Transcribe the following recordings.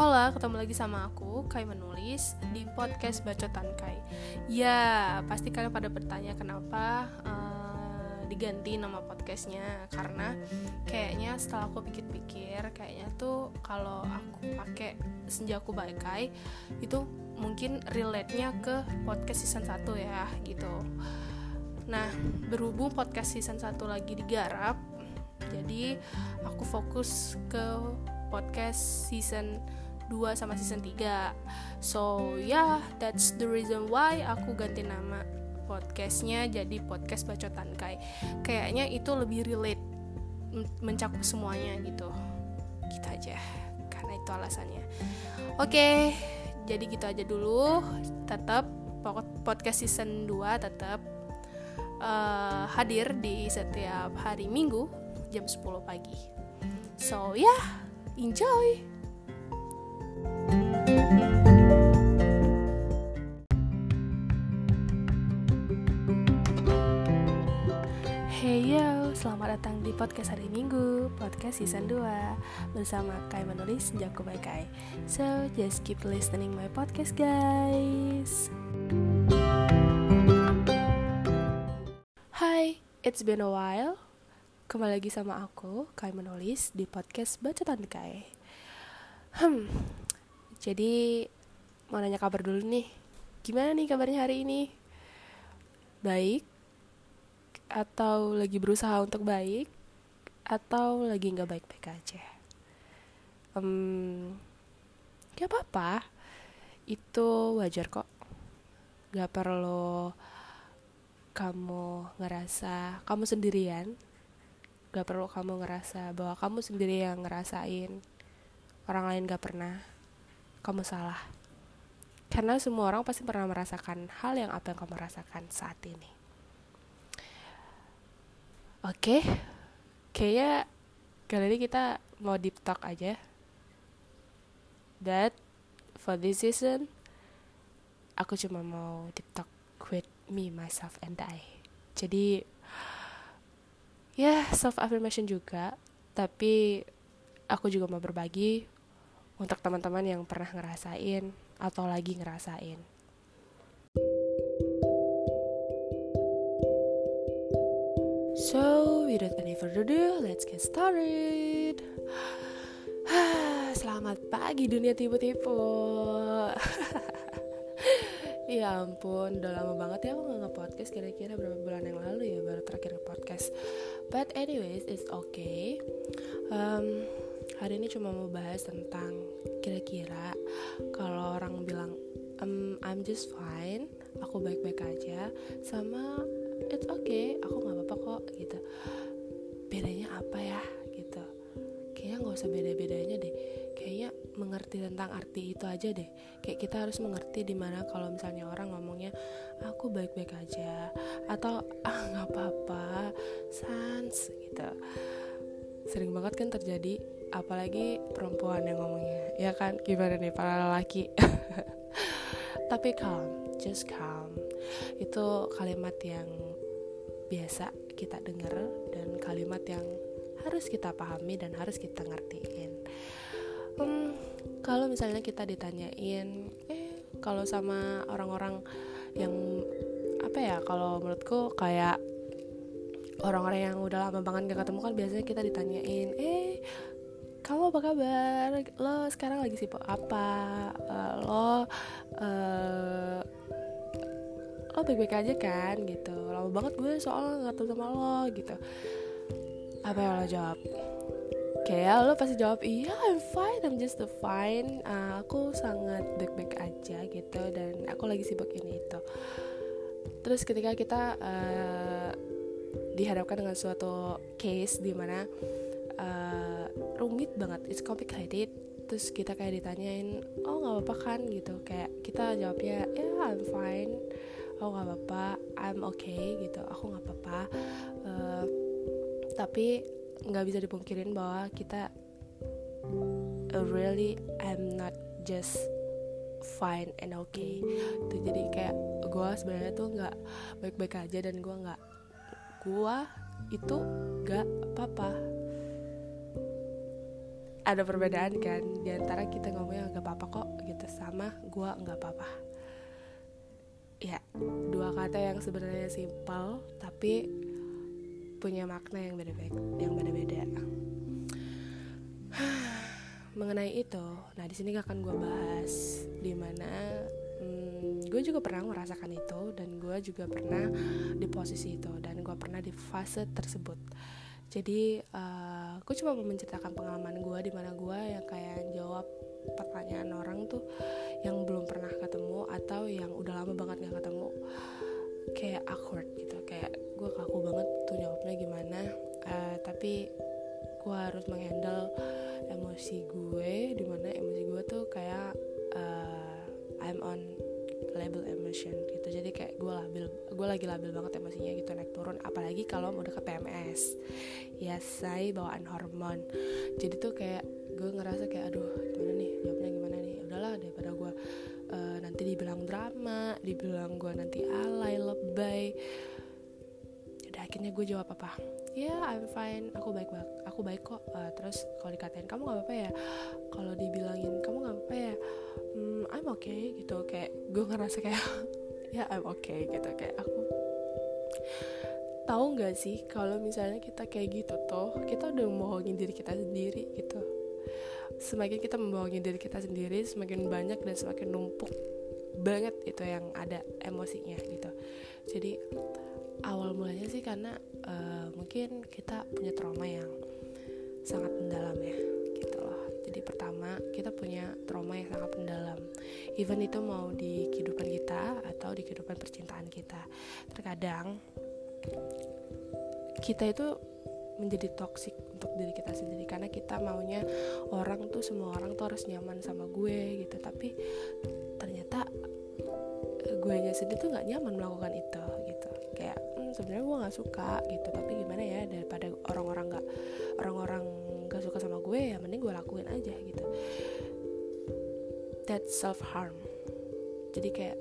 Hola, ketemu lagi sama aku, Kai menulis di podcast Bacotan Kai. Ya, pasti kalian pada bertanya kenapa uh, diganti nama podcastnya karena kayaknya setelah aku pikir-pikir, kayaknya tuh kalau aku pakai Senjaku Kai itu mungkin relate-nya ke podcast season 1 ya, gitu. Nah, berhubung podcast season 1 lagi digarap, jadi aku fokus ke podcast season 2 sama season 3 so yeah that's the reason why aku ganti nama podcastnya jadi podcast bacotan kai. Kayaknya itu lebih relate mencakup semuanya gitu. Gitu aja karena itu alasannya. Oke okay, jadi gitu aja dulu. Tetap podcast season 2 tetap uh, hadir di setiap hari minggu jam 10 pagi. So yeah enjoy Hey yo, selamat datang di podcast hari Minggu, podcast season 2 Bersama Kai menulis Jago by Kai. So, just keep listening my podcast guys. Hai, it's been a while. Kembali lagi sama aku, Kai menulis di podcast Bacotan Kai. Hmm, jadi mau nanya kabar dulu nih. Gimana nih kabarnya hari ini? Baik? Atau lagi berusaha untuk baik? Atau lagi nggak baik-baik aja? Um, gak apa-apa. Itu wajar kok. Gak perlu kamu ngerasa kamu sendirian. Gak perlu kamu ngerasa bahwa kamu sendiri yang ngerasain orang lain gak pernah kamu salah. Karena semua orang pasti pernah merasakan hal yang apa yang kamu rasakan saat ini. Oke, okay. kayaknya kali ini kita mau deep talk aja. But for this season, aku cuma mau deep talk with me, myself, and I. Jadi, ya self affirmation juga, tapi aku juga mau berbagi untuk teman-teman yang pernah ngerasain atau lagi ngerasain. So, without any further ado, let's get started. Selamat pagi dunia tipu-tipu. ya ampun, udah lama banget ya aku nggak nge-podcast kira-kira berapa bulan yang lalu ya baru terakhir nge-podcast. But anyways, it's okay. Um, hari ini cuma mau bahas tentang kira-kira kalau orang bilang um, I'm just fine aku baik-baik aja sama it's okay aku nggak apa-apa kok gitu. Bedanya apa ya gitu. Kayaknya nggak usah beda-bedanya deh. Kayaknya mengerti tentang arti itu aja deh. Kayak kita harus mengerti di mana kalau misalnya orang ngomongnya aku baik-baik aja atau ah nggak apa-apa. Sans gitu. Sering banget kan terjadi apalagi perempuan yang ngomongnya. Ya kan? Gimana nih para lelaki? Tapi calm. Just calm. Itu kalimat yang biasa kita dengar dan kalimat yang harus kita pahami dan harus kita ngertiin. Um, kalau misalnya kita ditanyain eh kalau sama orang-orang yang apa ya kalau menurutku kayak orang-orang yang udah lama banget gak ketemu kan biasanya kita ditanyain eh kamu apa kabar? Lo sekarang lagi sibuk apa? Uh, lo uh, lo baik-baik aja kan? Gitu. Lama banget gue soal nggak sama lo gitu. Apa yang lo jawab? Kayak lo pasti jawab iya I'm fine I'm just fine. Uh, aku sangat baik-baik aja gitu. Dan aku lagi sibuk ini itu. Terus ketika kita uh, dihadapkan dengan suatu case di mana uh, rumit banget it's complicated. Terus kita kayak ditanyain oh nggak apa-apa kan? Gitu. Kayak kita jawabnya ya yeah, I'm fine. Oh nggak apa-apa I'm okay gitu. Aku nggak apa-apa. Uh, tapi nggak bisa dipungkirin bahwa kita uh, really I'm not just fine and okay. Tuh jadi kayak gue sebenarnya tuh nggak baik-baik aja dan gue nggak gue itu nggak apa-apa ada perbedaan kan? Di antara kita ngomongnya nggak apa-apa kok gitu sama gue nggak apa-apa. Ya dua kata yang sebenarnya simpel tapi punya makna yang beda-beda yang beda-beda. Mengenai itu nah di sini akan gue bahas di mana hmm, gue juga pernah merasakan itu dan gue juga pernah di posisi itu dan gue pernah di fase tersebut jadi uh, gue cuma mau menceritakan pengalaman gue di mana gue yang kayak jawab pertanyaan orang tuh yang belum pernah ketemu atau yang udah lama banget gak ketemu. Kayak awkward gitu kayak gue kaku banget tuh jawabnya gimana. Uh, tapi gue harus menghandle emosi gue di mana emosi gue tuh kayak uh, I'm on label emotion gitu. Jadi kayak gue labil gue lagi labil banget emosinya gitu naik turun. Apalagi kalau mau deket PMS ya saya bawaan hormon. Jadi tuh kayak gue ngerasa kayak aduh gimana nih? Jawabnya gimana nih? Udahlah daripada gue uh, nanti dibilang drama dibilang gue nanti alay lebay udah akhirnya gue jawab apa? Ya yeah, I'm fine. Aku baik banget aku baik kok. Uh, terus kalau dikatain kamu nggak apa-apa ya? Kalau dibilangin kamu nggak apa-apa ya? Hmm, I'm okay gitu. Kayak gue ngerasa kayak ya I'm okay gitu. Kayak aku tahu nggak sih kalau misalnya kita kayak gitu toh kita udah membohongin diri kita sendiri gitu. Semakin kita membohongin diri kita sendiri semakin banyak dan semakin numpuk banget itu yang ada emosinya gitu. Jadi awal mulanya sih karena uh, mungkin kita punya trauma yang sangat mendalam ya gitu loh. Jadi pertama kita punya trauma yang sangat mendalam. Even itu mau di kehidupan kita atau di kehidupan percintaan kita. Terkadang kita itu menjadi toksik untuk diri kita sendiri. Karena kita maunya orang tuh semua orang tuh harus nyaman sama gue gitu. Tapi ternyata gue nya sendiri tuh nggak nyaman melakukan sebenarnya gue nggak suka gitu. Tapi gimana ya daripada orang-orang nggak orang-orang nggak suka sama gue ya mending gue lakuin aja gitu. That self harm jadi kayak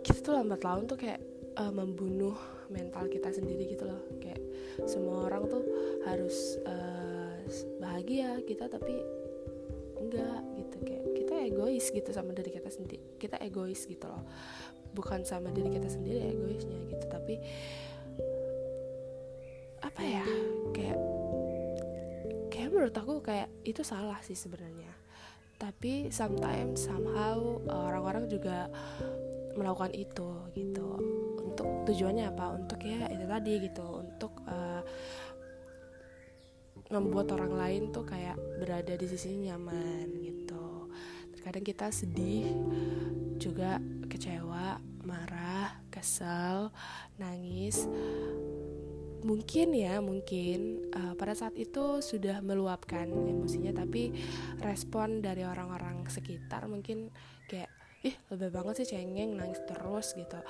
kita tuh lambat laun tuh kayak uh, membunuh mental kita sendiri gitu loh. Kayak semua orang tuh harus uh, bahagia kita tapi enggak gitu. Kayak kita egois gitu sama diri kita sendiri kita egois gitu loh bukan sama diri kita sendiri egoisnya gitu. Tapi apa ya kayak kayak menurut aku kayak itu salah sih sebenarnya. Tapi sometimes somehow orang-orang juga melakukan itu gitu. Untuk tujuannya apa? Untuk ya itu tadi gitu. Untuk uh, membuat orang lain tuh kayak berada di sisi nyaman gitu terkadang kita sedih juga kecewa, marah, kesel, nangis. Mungkin ya, mungkin uh, pada saat itu sudah meluapkan emosinya, tapi respon dari orang-orang sekitar mungkin kayak ih lebih banget sih cengeng nangis terus gitu.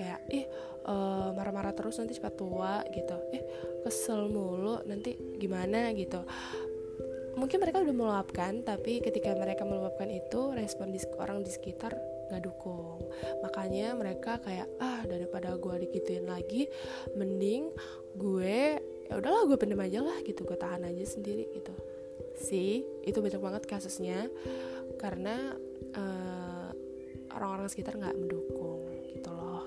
Kayak ih uh, marah-marah terus nanti cepat tua gitu. Ih kesel mulu nanti gimana gitu mungkin mereka udah meluapkan tapi ketika mereka meluapkan itu respon di, orang di sekitar nggak dukung. Makanya mereka kayak ah daripada gue digituin lagi mending gue ya udahlah gue pendem aja lah gitu gue tahan aja sendiri gitu. Sih itu banyak banget kasusnya karena uh, orang-orang sekitar nggak mendukung gitu loh.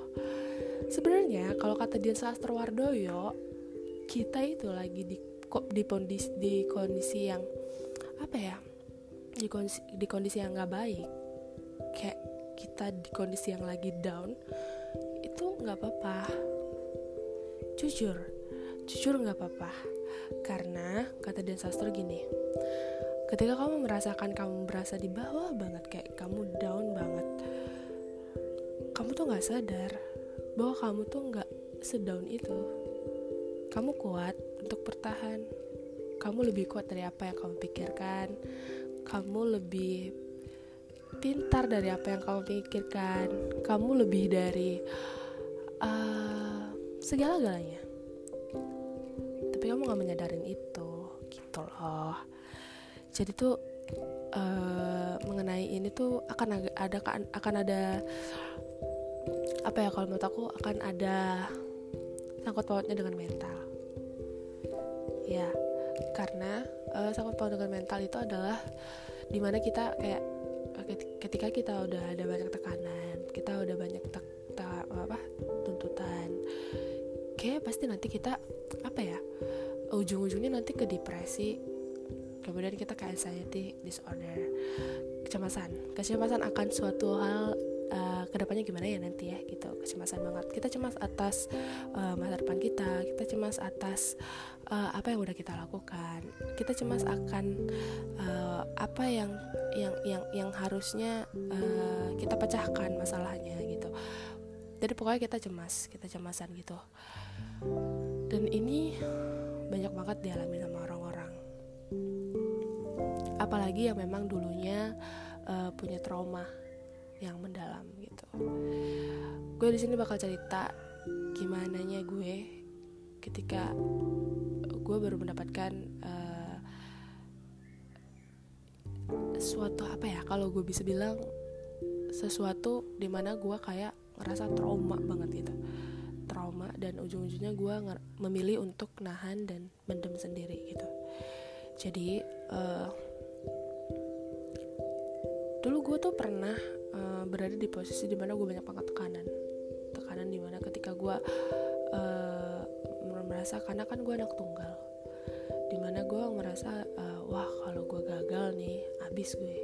Sebenarnya kalau kata Dian Sastrowardoyo kita itu lagi di di kondisi di kondisi yang apa ya di kondisi, di kondisi yang nggak baik. Kayak kita di kondisi yang lagi down itu nggak apa-apa. Jujur jujur nggak apa-apa. Karena kata dan sastra gini ketika kamu merasakan kamu berasa di bawah banget kayak kamu down banget kamu tuh nggak sadar bahwa kamu tuh nggak sedown itu. Kamu kuat untuk bertahan. Kamu lebih kuat dari apa yang kamu pikirkan. Kamu lebih pintar dari apa yang kamu pikirkan. Kamu lebih dari uh, segala-galanya. Tapi kamu gak menyadarin itu gitu loh. Jadi tuh uh, mengenai ini tuh akan ada akan ada apa ya kalau menurut aku akan ada sangkut pautnya dengan mental ya karena uh, self dengan mental itu adalah di mana kita kayak ketika kita udah ada banyak tekanan kita udah banyak tek, ta, apa tuntutan kayak pasti nanti kita apa ya ujung-ujungnya nanti ke depresi kemudian kita ke anxiety disorder kecemasan. Kecemasan akan suatu hal uh, ke depannya gimana ya nanti ya gitu. Kecemasan banget. Kita cemas atas uh, masa depan kita. Kita cemas atas uh, apa yang udah kita lakukan. Kita cemas akan uh, apa yang yang yang yang harusnya uh, kita pecahkan masalahnya gitu. Jadi pokoknya kita cemas kita cemasan gitu. Dan ini banyak banget dialami sama orang-orang. Apalagi yang memang dulunya uh, punya trauma yang mendalam gitu. Gue di sini bakal cerita gimana nya gue ketika gue baru mendapatkan uh, suatu apa ya kalau gue bisa bilang sesuatu di mana gue kayak ngerasa trauma banget gitu. Trauma dan ujung-ujungnya gue memilih untuk nahan dan mendem sendiri gitu. Jadi uh, dulu gue tuh pernah uh, berada di posisi di mana gue banyak banget tekanan. Tekanan di mana ketika gue uh, merasa karena kan gue anak tunggal. Di mana gue merasa uh, wah kalau gue gagal nih abis gue.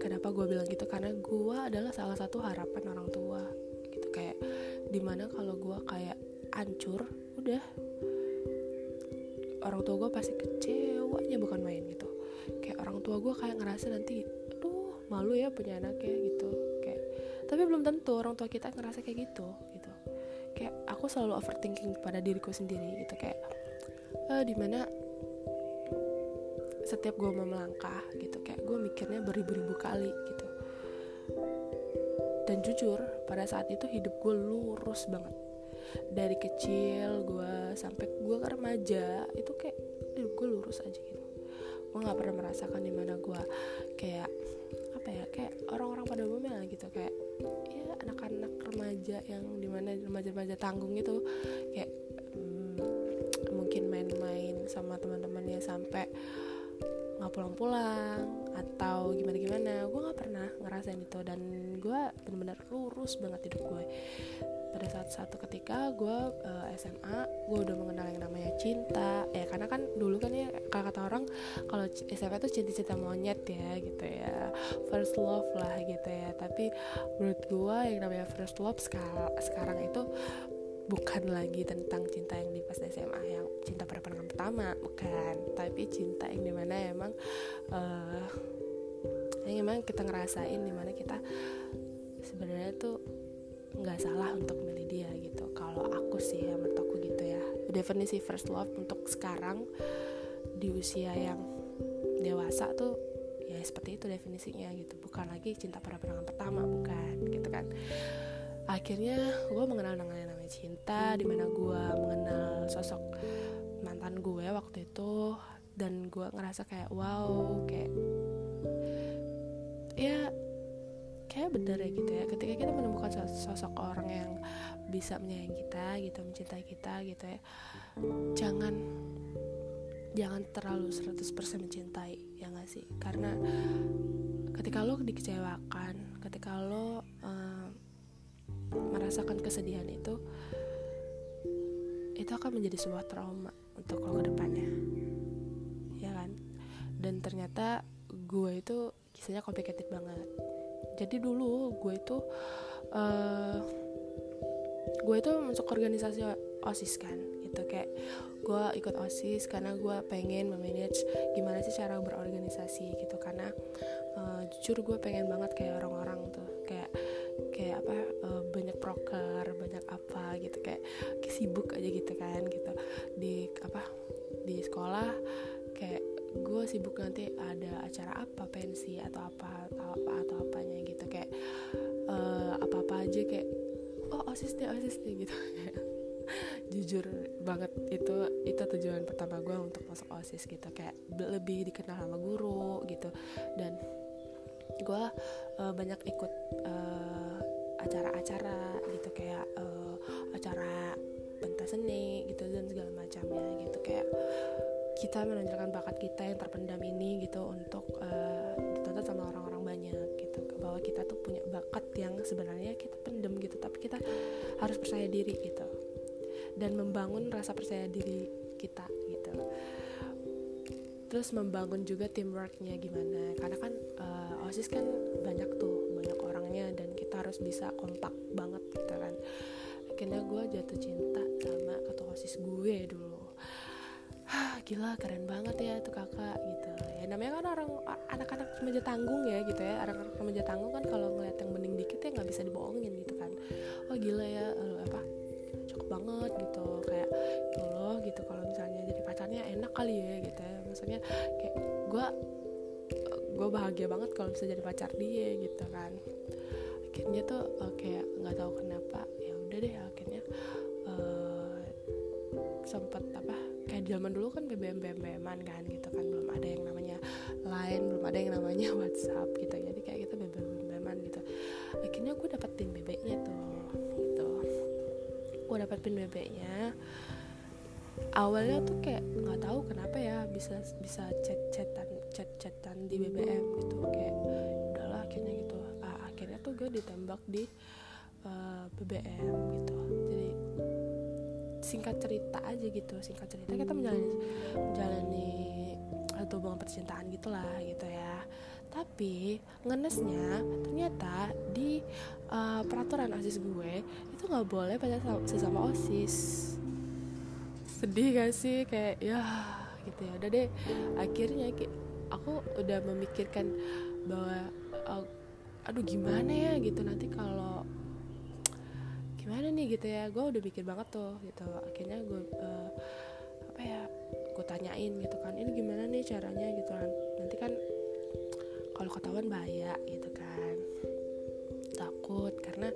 Kenapa gue bilang gitu? Karena gue adalah salah satu harapan orang tua gitu. Kayak di mana kalau gue kayak hancur udah. Orang tua gue pasti kecewanya bukan main gitu. Kayak orang tua gue kayak ngerasa nanti malu ya punya anak ya gitu. Kayak tapi belum tentu orang tua kita ngerasa kayak gitu gitu. Kayak aku selalu overthinking pada diriku sendiri gitu kayak uh, di mana setiap gue mau melangkah gitu. Kayak gue mikirnya beribu-ribu kali gitu. Dan jujur pada saat itu hidup gue lurus banget. Dari kecil gue sampai gue ke remaja itu kayak hidup gue lurus aja gitu. Gue nggak pernah merasakan di mana gue kayak ya kayak orang-orang pada umumnya gitu kayak ya anak-anak remaja yang di mana remaja-remaja tanggung itu kayak hmm, mungkin main-main sama teman-temannya sampai nggak pulang-pulang atau gimana-gimana. Gue nggak pernah ngerasain itu dan gue benar-benar lurus banget hidup gue pada saat satu ketika gue uh, SMA gue udah mengenal yang namanya cinta. Ya karena kan dulu kan ya kalau kata orang kalau SMA tuh cinta-cinta monyet ya gitu ya. First love lah gitu ya. Tapi menurut gue yang namanya first love sekarang sekarang itu bukan lagi tentang cinta yang di pas SMA yang cinta pada pertama bukan. Tapi cinta yang di mana emang uh, yang emang kita ngerasain di mana kita sebenarnya tuh nggak salah untuk milih dia gitu. Kalau aku sih ya menurut aku gitu ya. Definisi first love untuk sekarang di usia yang dewasa tuh ya seperti itu definisinya gitu. Bukan lagi cinta pada pandangan pertama bukan gitu kan. Akhirnya gue mengenal dengan yang namanya cinta di mana gue mengenal sosok mantan gue waktu itu dan gue ngerasa kayak wow kayak ya kayak bener ya gitu ya. Ketika kita menemukan sosok orang yang bisa menyayangi kita gitu mencintai kita gitu ya jangan jangan terlalu 100% mencintai ya gak sih? Karena ketika lo dikecewakan ketika lo uh, merasakan kesedihan itu itu akan menjadi sebuah trauma untuk lo ke depannya. Ya kan? Dan ternyata gue itu kisahnya complicated banget. Jadi dulu gue itu uh, gue itu masuk organisasi osis kan gitu. Kayak gue ikut osis karena gue pengen memanage gimana sih cara berorganisasi gitu. Karena uh, jujur gue pengen banget kayak orang-orang tuh. Kayak kayak apa uh, banyak proker gitu kayak sibuk aja gitu kan gitu. Di apa di sekolah kayak gue sibuk nanti ada acara apa pensi atau apa atau apa atau apanya gitu. Kayak uh, eh, apa apa aja kayak oh osis deh osis deh gitu. Jujur banget itu itu tujuan pertama gue untuk masuk osis gitu. Kayak lebih dikenal sama guru gitu. Dan gue uh, banyak ikut uh, acara-acara gitu kayak uh, acara pentas seni gitu dan segala macamnya gitu. Kita menunjukkan bakat kita yang terpendam ini gitu untuk uh, ditonton sama orang-orang banyak gitu. Bahwa kita tuh punya bakat yang sebenarnya kita pendem gitu tapi kita harus percaya diri gitu. Dan membangun rasa percaya diri kita gitu. Terus membangun juga teamworknya gimana? Karena kan uh, osis kan banyak tuh harus bisa kompak banget gitu kan. Akhirnya gue jatuh cinta sama ketua osis gue dulu. Gila keren banget ya tuh kakak gitu. Ya namanya kan orang anak-anak meja tanggung ya gitu ya. Anak-anak meja tanggung kan kalau ngeliat yang bening dikit ya nggak bisa dibohongin gitu kan. Oh gila ya uh, apa? Cakep banget gitu kayak ya loh gitu kalau misalnya jadi pacarnya enak kali ya gitu ya. Maksudnya kayak gue gue bahagia banget kalau bisa jadi pacar dia gitu kan akhirnya tuh uh, kayak nggak tahu kenapa ya udah deh akhirnya uh, sempet apa kayak zaman dulu kan BBM BBM-an kan gitu kan belum ada yang namanya lain belum ada yang namanya WhatsApp gitu jadi kayak kita BBM BBM-an gitu. Akhirnya gue dapetin BB-nya tuh gitu. Gue dapetin BB-nya awalnya tuh kayak nggak tahu kenapa ya bisa bisa chat chatan chat chatan di BBM gitu kayak udahlah akhirnya gitu tuh gue ditembak di uh, eh, BBM gitu. Jadi singkat cerita aja gitu singkat cerita kita menjalani menjalani hubungan percintaan gitulah gitu ya. Tapi ngenesnya ternyata di uh, peraturan osis gue itu nggak boleh pada sesama osis. Sedih gak sih? Kayak ya gitu ya. Udah deh akhirnya aku udah memikirkan bahwa uh, aduh gimana ya? Gitu. Nanti kalau gimana nih? Gitu ya. Gue udah mikir banget tuh gitu. Akhirnya gue uh, apa ya gue tanyain gitu kan ini gimana nih caranya? Gitu kan. Nanti kan kalau ketahuan bahaya gitu kan. Takut karena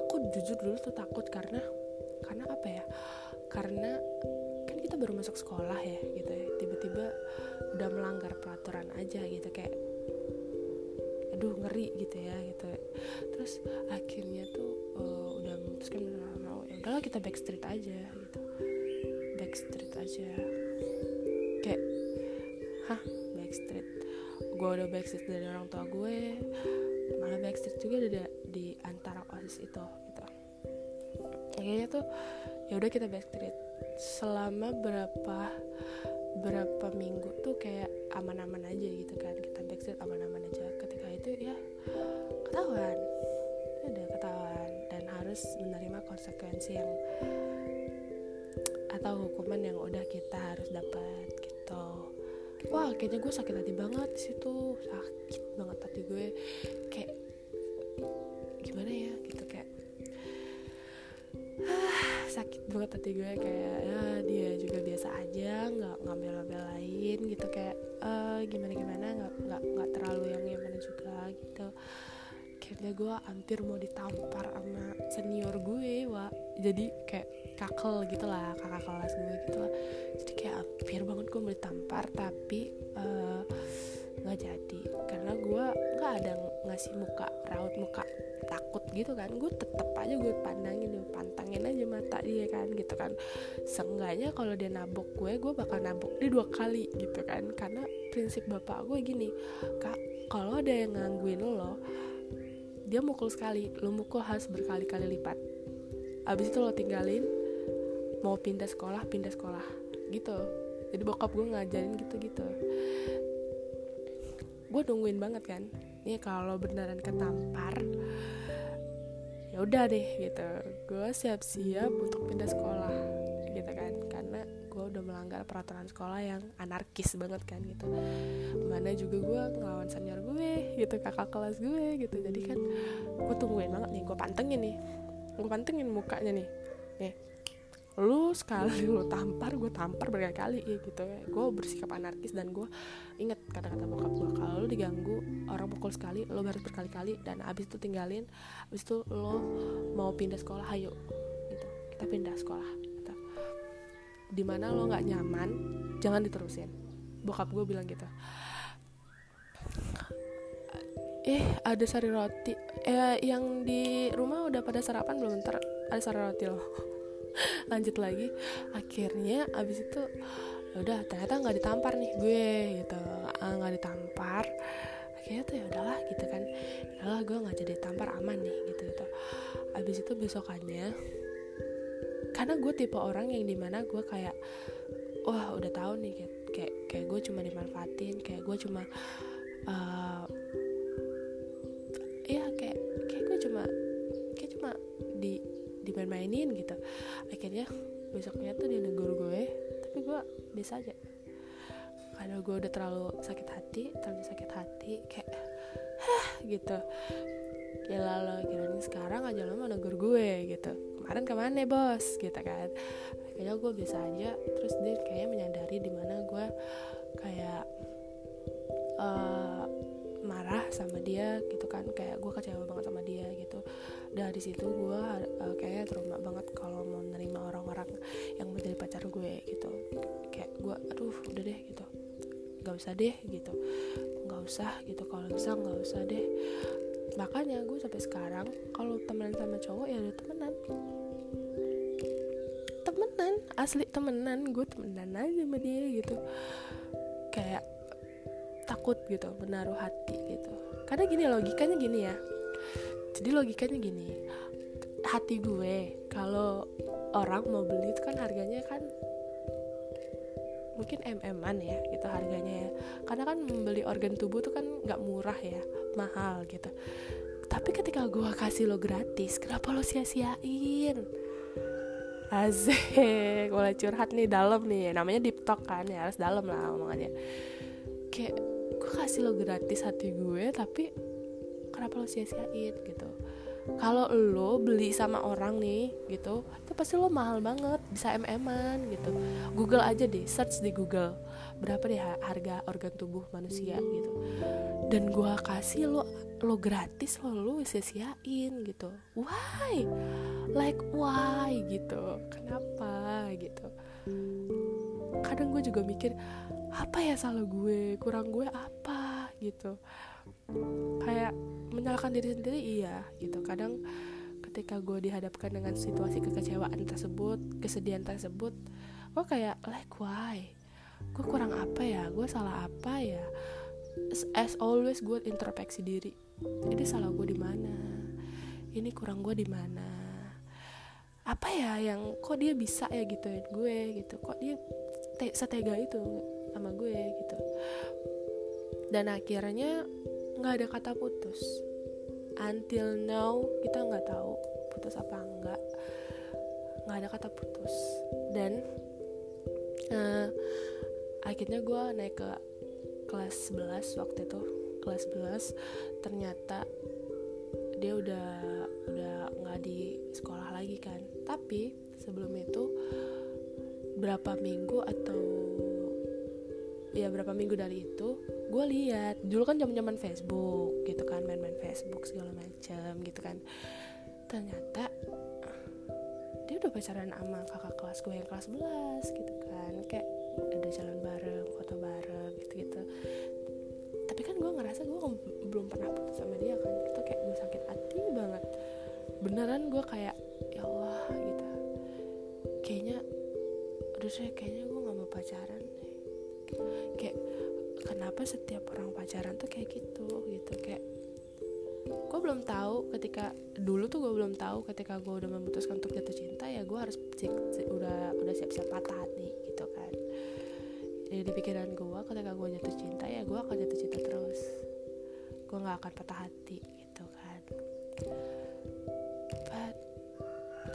aku jujur dulu tuh takut karena karena apa ya karena kan kita baru masuk sekolah ya gitu ya. Tiba-tiba udah melanggar peraturan aja gitu. Kayak aduh ngeri gitu ya gitu. Terus akhirnya tuh uh, udah memutuskan mau. Ya udahlah kita backstreet aja gitu. Backstreet aja. Kayak hah backstreet? Gue udah backstreet dari orang tua gue. Malah backstreet juga ada di antara osis itu gitu. Akhirnya tuh ya udah kita backstreet. Selama berapa berapa minggu tuh kayak aman-aman aja gitu kan. Kita backstreet aman-aman aja ketahuan. Ada ketahuan dan harus menerima konsekuensi yang atau hukuman yang udah kita harus dapat gitu. Wah kayaknya gue sakit hati banget di situ. Sakit banget hati gue. Kayak gimana ya gitu kayak sakit banget hati gue. Kayak ya dia juga biasa aja nggak ngambil-ngambil lain gitu. Kayak uh, gimana gimana nggak nggak nggak terlalu yang gimana juga gitu akhirnya gue hampir mau ditampar sama senior gue wa. Jadi kayak kakel gitu lah kakak kelas gue gitu lah. Jadi kayak hampir banget gue mau ditampar tapi uh, nggak jadi. Karena gue nggak ada ngasih muka raut muka takut gitu kan. Gue tetep aja gue pandangin gue pantangin aja mata dia kan gitu kan. Seenggaknya kalau dia nabok gue gue bakal nabok dia dua kali gitu kan. Karena prinsip bapak gue gini kak kalau ada yang ngangguin lo dia mukul sekali. Lo mukul harus berkali-kali lipat. Abis itu lo tinggalin mau pindah sekolah pindah sekolah. Gitu. Jadi bokap gue ngajarin gitu-gitu. Gue nungguin banget kan. Ini kalau beneran ketampar ya udah deh gitu. Gue siap-siap untuk pindah sekolah gitu kan udah melanggar peraturan sekolah yang anarkis banget kan gitu. Mana juga gue ngelawan senior gue gitu kakak kelas gue gitu. Jadi kan gue tungguin banget nih gue pantengin nih. Gue pantengin mukanya nih. Nih lu sekali lu tampar gue tampar berkali-kali ya gitu. Ya gue bersikap anarkis dan gue inget kata-kata bokap gue kalau lu diganggu orang pukul sekali lo harus berkali-kali dan abis itu tinggalin abis itu lo mau pindah sekolah ayo gitu. Kita pindah sekolah. Di mana lo nggak nyaman jangan diterusin. Bokap gue bilang gitu. Eh ada sari roti. Eh yang di rumah udah pada sarapan belum? Ntar ada sari roti loh. Lanjut lagi. Akhirnya abis itu ya udah ternyata nggak ditampar nih gue gitu. Nggak ditampar. Akhirnya tuh ya udahlah gitu kan. Udahlah gue nggak jadi tampar aman nih gitu gitu. Abis itu besokannya karena gue tipe orang yang di mana gue kayak wah udah tahu nih kayak kayak, kayak gue cuma dimanfaatin kayak gue cuma uh, ya kayak kayak gue cuma kayak cuma di dimain-mainin gitu. Akhirnya besoknya tuh dia negur gue tapi gue bisa aja. Karena gue udah terlalu sakit hati terlalu sakit hati kayak hah gitu. Gila lo kirain sekarang aja lo mau negur gue gitu kemarin ke mana bos? Gitu kan. Akhirnya gue bisa aja terus dia kayaknya menyadari di mana gue kayak uh, marah sama dia gitu kan. Kayak gue kecewa banget sama dia gitu. Dari situ gue uh, kayak trauma banget kalau mau nerima orang-orang yang menjadi pacar gue gitu. Kayak gue aduh udah deh gitu. Nggak usah deh gitu. Nggak usah gitu. Kalau bisa nggak usah deh. Makanya gue sampai sekarang kalau temenan sama cowok ya udah temenan asli temenan gue temenan aja sama dia gitu. Kayak takut gitu menaruh hati gitu. Karena gini logikanya gini ya. Jadi logikanya gini hati gue kalau orang mau beli itu kan harganya kan mungkin mm-an ya gitu harganya ya. Karena kan membeli organ tubuh tuh kan nggak murah ya mahal gitu. Tapi ketika gue kasih lo gratis kenapa lo sia-siain Asik, mulai curhat nih dalam nih. Namanya deep talk kan, ya harus dalam lah omongannya. Kayak gue kasih lo gratis hati gue Tapi kenapa lo sia-siain? gitu. Kalau lo beli sama orang nih gitu itu pasti lo mahal banget bisa mm-an gitu. Google aja deh search di Google berapa deh harga organ tubuh manusia gitu. Dan gua kasih lo lo gratis lo lo sia-siain gitu. Why? Like why? Gitu. Kenapa? Gitu. Kadang gue juga mikir apa ya salah gue? Kurang gue apa? Gitu. Kayak menyalahkan diri sendiri iya. Gitu. Kadang ketika gue dihadapkan dengan situasi kekecewaan tersebut kesedihan tersebut gue kayak like why? Gue kurang apa ya? Gue salah apa ya? As always gue introspeksi diri ini salah gue di mana? Ini kurang gue di mana? Apa ya yang kok dia bisa ya gitu gue gitu? Kok dia te setega itu sama gue gitu? Dan akhirnya nggak ada kata putus. Until now kita nggak tahu putus apa enggak nggak ada kata putus. Dan uh, akhirnya gue naik ke kelas 11 waktu itu kelas 11 ternyata dia udah udah nggak di sekolah lagi kan. Tapi sebelum itu berapa minggu atau ya berapa minggu dari itu gue lihat. Dulu kan zaman zaman Facebook gitu kan main-main Facebook segala macam gitu kan. Ternyata dia udah pacaran sama kakak kelas gue yang kelas 11 gitu kan. Kayak ada jalan bareng foto bareng gitu gitu gue ngerasa gue belum pernah putus sama dia kan. Itu kayak gue sakit hati banget. Beneran gue kayak ya Allah gitu. Kayaknya udah sih kayaknya gue nggak mau pacaran kayak kenapa setiap orang pacaran tuh kayak gitu? Gitu kayak gue belum tahu ketika dulu tuh gue belum tahu ketika gue udah memutuskan untuk jatuh cinta ya gue harus udah udah siap-siap patah hati jadi di pikiran gue ketika gue jatuh cinta ya gue akan jatuh cinta terus. Gue nggak akan patah hati gitu kan. But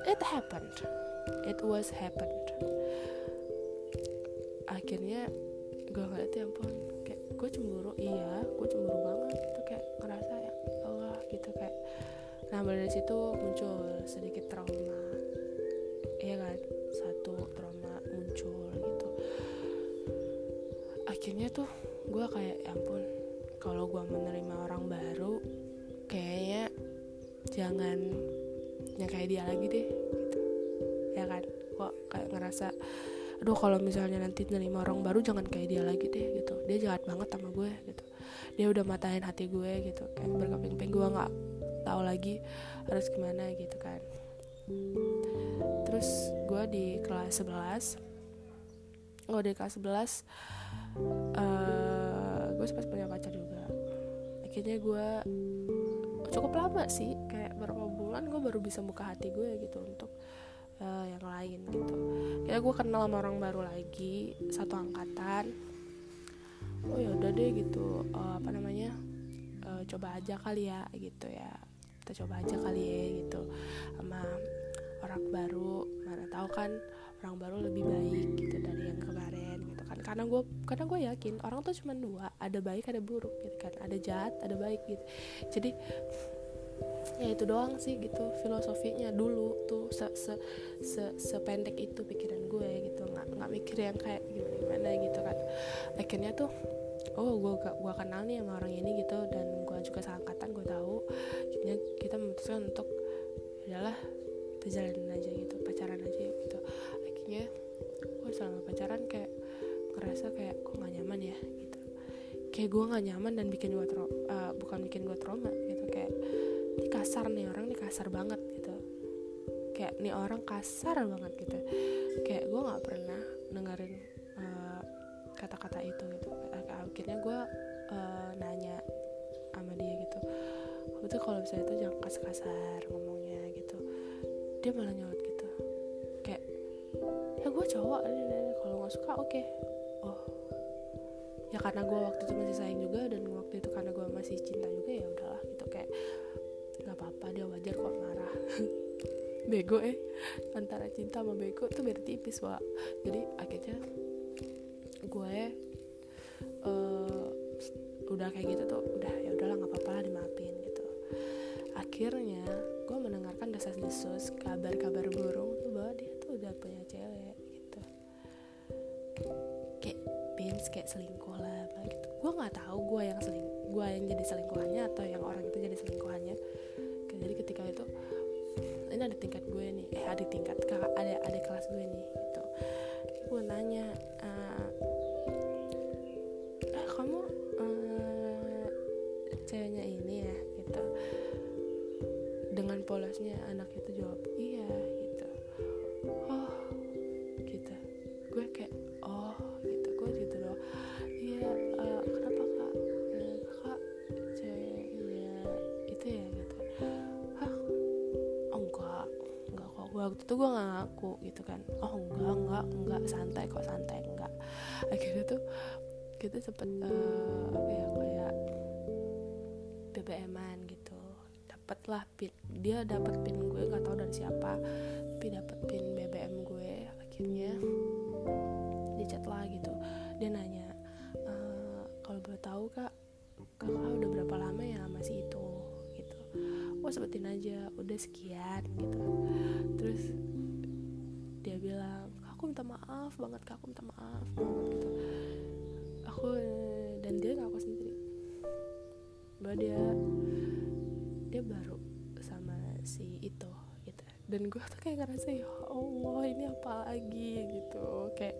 it happened. It was happened. Akhirnya gue ngeliat ya ampun kayak gue cemburu. Iya gue cemburu banget. Gitu kayak ngerasa ya Allah gitu kayak. Nah dari situ muncul sedikit trauma tuh gue kayak ya ampun kalau gue menerima orang baru kayaknya jangan yang kayak dia lagi deh gitu. Ya kan? Kok kayak ngerasa aduh kalau misalnya nanti nerima orang baru jangan kayak dia lagi deh gitu. Dia jahat banget sama gue gitu. Dia udah matahin hati gue gitu. Kayak berkeping-keping gue nggak tahu lagi harus gimana gitu kan. Terus gue di kelas 11 oh dari kelas 11 uh, gue sempat punya pacar juga. Akhirnya gue cukup lama sih kayak beberapa bulan gue baru bisa buka hati gue gitu untuk uh, yang lain gitu. Kayak gue kenal sama orang baru lagi satu angkatan. Oh ya udah deh gitu uh, apa namanya uh, coba aja kali ya gitu ya. Kita coba aja kali ya gitu sama orang baru. Mana tahu kan orang baru lebih baik gitu dari yang kan karena gue karena gue yakin orang tuh cuma dua ada baik ada buruk gitu kan ada jahat ada baik gitu. Jadi ya itu doang sih gitu filosofinya dulu tuh se se se sependek itu pikiran gue gitu. Nggak nggak mikir yang kayak gimana gimana gitu kan. Akhirnya tuh oh gue gue kenal nih sama orang ini gitu dan gue juga seangkatan gue tahu. Akhirnya kita memutuskan untuk adalah kita jalanin aja gitu pacaran aja gitu. Akhirnya gue selama pacaran kayak ngerasa kayak kok gak nyaman ya gitu. Kayak gue gak nyaman dan bikin gue uh, bukan bikin gue trauma gitu. Kayak ini kasar nih orang ini kasar banget gitu. Kayak nih orang kasar banget gitu. Kayak gue nggak pernah dengerin uh, kata-kata itu gitu. Akhirnya gue uh, nanya sama dia gitu. Kamu tuh kalau bisa itu jangan kasar-kasar ngomongnya gitu. Dia malah nyolot gitu. Kayak ya gue cowok kalau nggak suka oke. okay. Oh ya karena gue waktu itu masih sayang juga dan waktu itu karena gue masih cinta juga ya udahlah gitu. Kayak nggak apa-apa dia wajar kok marah. Bego eh. Antara cinta sama bego tuh beda tipis wa jadi akhirnya gue uh, udah kayak gitu tuh udah ya udahlah nggak apa-apa lah dimaafin gitu. Akhirnya gue mendengarkan desas-desus kabar-kabar burung selingkuh lah gitu. Gue nggak tahu gue yang seling gue yang jadi selingkuhannya atau yang orang itu jadi selingkuhannya. Jadi ketika itu ini ada tingkat gue nih eh ada tingkat kakak ada ada kelas gue nih gitu. Gue nanya uh, kamu uh, ceweknya ini ya gitu. Dengan polosnya anak itu itu gue gak ngaku gitu kan. Oh enggak enggak enggak. Santai kok santai enggak. Akhirnya tuh kita sempet uh, apa ya kayak BBM-an gitu. Dapet lah pin dia dapet pin gue nggak tahu dari siapa tapi dapet pin BBM gue. Akhirnya dia chat lah gitu. Dia nanya e, kalau boleh tahu kak kakak udah berapa lama ya masih itu gue sebutin aja udah sekian gitu. Terus dia bilang aku minta maaf banget kak aku minta maaf banget gitu. Aku dan dia ngaku sendiri. Bahwa dia dia baru sama si itu gitu. Dan gue tuh kayak ngerasa ya Allah ini apa lagi? Gitu. Kayak